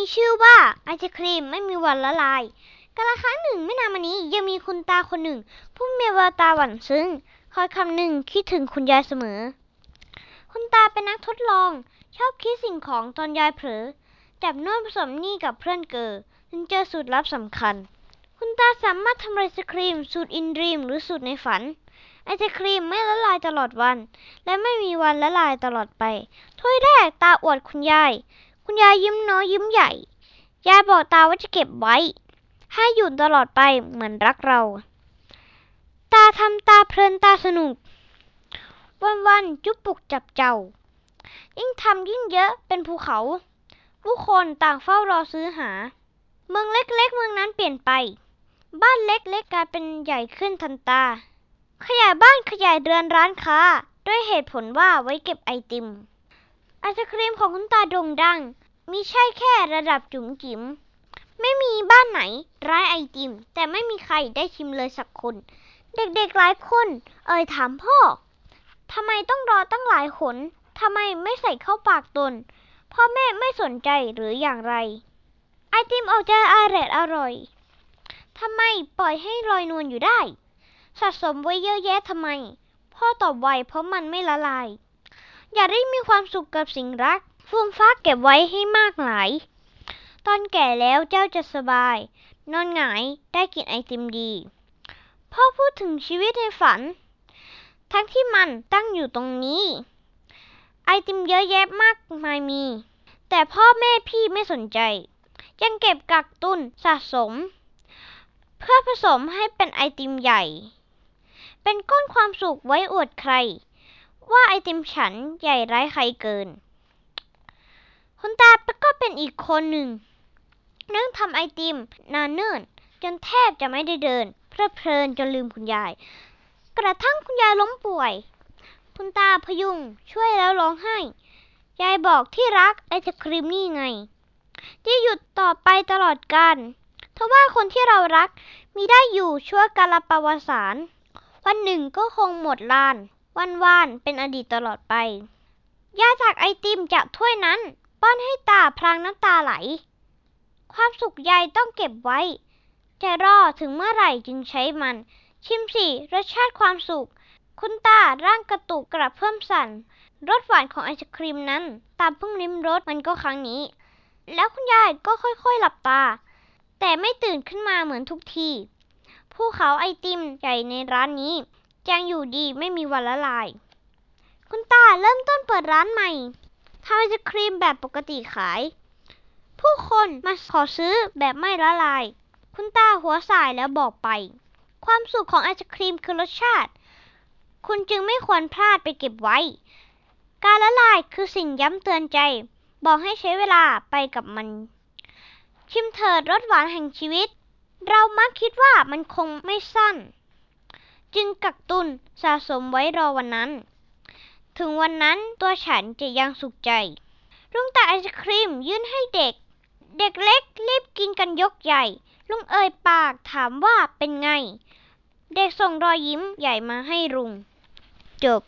มีชื่อว่าไอศครีมไม่มีวันละลายกาลครั้งหนึ่งไม่นานมานี้ยังมีคุณตาคนหนึ่ง ผู้มีแววตาหวานซึ้ง คอยคำหนึ่งคิดถึงคุณยายเสมอ คุณตาเป็นนักทดลอง ชอบคิดสิ่งของตอนยายเผลอจับน่นผสมนี่กับเพื่อนเกอจนเจอสูตรลับสำคัญ คุณตาสามารถทำไอศครีม สูตรอินดรีม หรือสูตรในฝันไอศครีมไม่ละลายตลอดวัน และไม่มีวันละลายตลอดไปถ้วยแรกตาอวดคุณยาย คุณยายยิ้มน้อยยิ้มใหญ่ ยายบอกตาว่าจะเก็บไว้ ให้อยู่ตลอดไปเหมือนรักเรา ตาทำตาเพลินตาสนุกวันวันๆจุบปุกจับเจ้า ยิ่งทำยิ่งเยอะเป็นภูเขา ผู้คนต่างเฝ้ารอซื้อหา เมืองเล็กๆเมืองนั้นเปลี่ยนไป บ้านเล็กๆกลายเป็นใหญ่ขึ้นทันตา ขยายบ้านขยายเรือนร้านค้า ด้วยเหตุผลว่าไว้เก็บไอติมไอศครีมของคุณตาโด่งดัง มีใช่แค่ระดับจุ๋มจิ๋ม ไม่มีบ้านไหนร้ายไอติม แต่ไม่มีใครได้ชิมเลยสักคน เด็กๆหลายคน เอ่ยถามพ่อทำไมต้องรอตั้งหลายหนทำไมไม่ใส่เข้าปากตน พ่อแม่ไม่สนใจหรืออย่างไร ไอติมออกจะอร่อยอร่อยทำไมปล่อยให้ลอยนวลอยู่ได้ สะสมไว้เยอะแยะทำไม พ่อตอบไวเพราะมันไม่ละลาย อย่าได้มีความสุขกับสิ่งรัก ฟูมฟ้าเก็บไว้ให้มากหลาย ตอนแก่แล้วเจ้าจะสบาย นอนหงายได้กินไอติมดี พ่อพูดถึงชีวิตในฝัน ทั้งที่มันตั้งอยู่ตรงนี้ ไอติมเยอะแยะมากมายมี แต่พ่อแม่พี่ไม่สนใจ ยังเก็บกักตุนสะสม เพื่อผสมให้เป็นไอติมใหญ่ เป็นก้นความสุขไว้อวดใคร ว่าไอติมฉันใหญ่ไร้ใครเกิน คุณตาก็เป็นอีกคนหนึ่งนั่งทำไอติมนานเนิ่นจนแทบจะไม่ได้เดิน เพลิดเพลินจนลืมคุณยาย กระทั่งคุณยายล้มป่วย คุณตาพยุงช่วยแล้วร้องไห้ ยายบอกที่รักไอศครีมนี่ไงที่หยุดต่อไปตลอดกาลทว่าคนที่เรารักมีได้อยู่ชั่วกาลปวสาร วันหนึ่งก็คงหมดลาน วันวานเป็นอดีตตลอดไป ยาจากไอติมจากถ้วยนั้น ป้อนให้ตาพลางน้ำตาไหล ความสุขยายต้องเก็บไว้ จะรอถึงเมื่อไหร่จึงใช้มัน ชิมสิรสชาติความสุข คุณตาร่างกระตุกกระเพิ่มสั่นรสหวานของไอศครีมนั้น ตามเพิ่งลิ้มรสมันก็ครั้งนี้ แล้วคุณยายก็ค่อยๆหลับตา แต่ไม่ตื่นขึ้นมาเหมือนทุกทีภูเขาไอติมใหญ่ในร้านนี้ยังอยู่ดีไม่มีวันละลาย คุณตาเริ่มต้นเปิดร้านใหม่ ทำไอศครีมแบบปกติขาย ผู้คนมาขอซื้อแบบไม่ละลาย คุณตาหัวสายแล้วบอกไป ความสุขของไอศครีมคือรสชาติ คุณจึงไม่ควรพลาดไปเก็บไว้ การละลายคือสิ่งย้ำเตือนใจ บอกให้ใช้เวลาไปกับมัน ชิมเถิดรสหวานแห่งชีวิต เรามักคิดว่ามันคงไม่สั้น จึงกักตุนสะสมไว้รอวันนั้น ถึงวันนั้นตัวฉันจะยังสุขใจลุงตาไอศครีมยื่นให้เด็ก เด็กเล็กรีบกินกันยกใหญ่ ลุงเอ่ยปากถามว่าเป็นไง เด็กส่งรอยยิ้มใหญ่มาให้ลุง จบ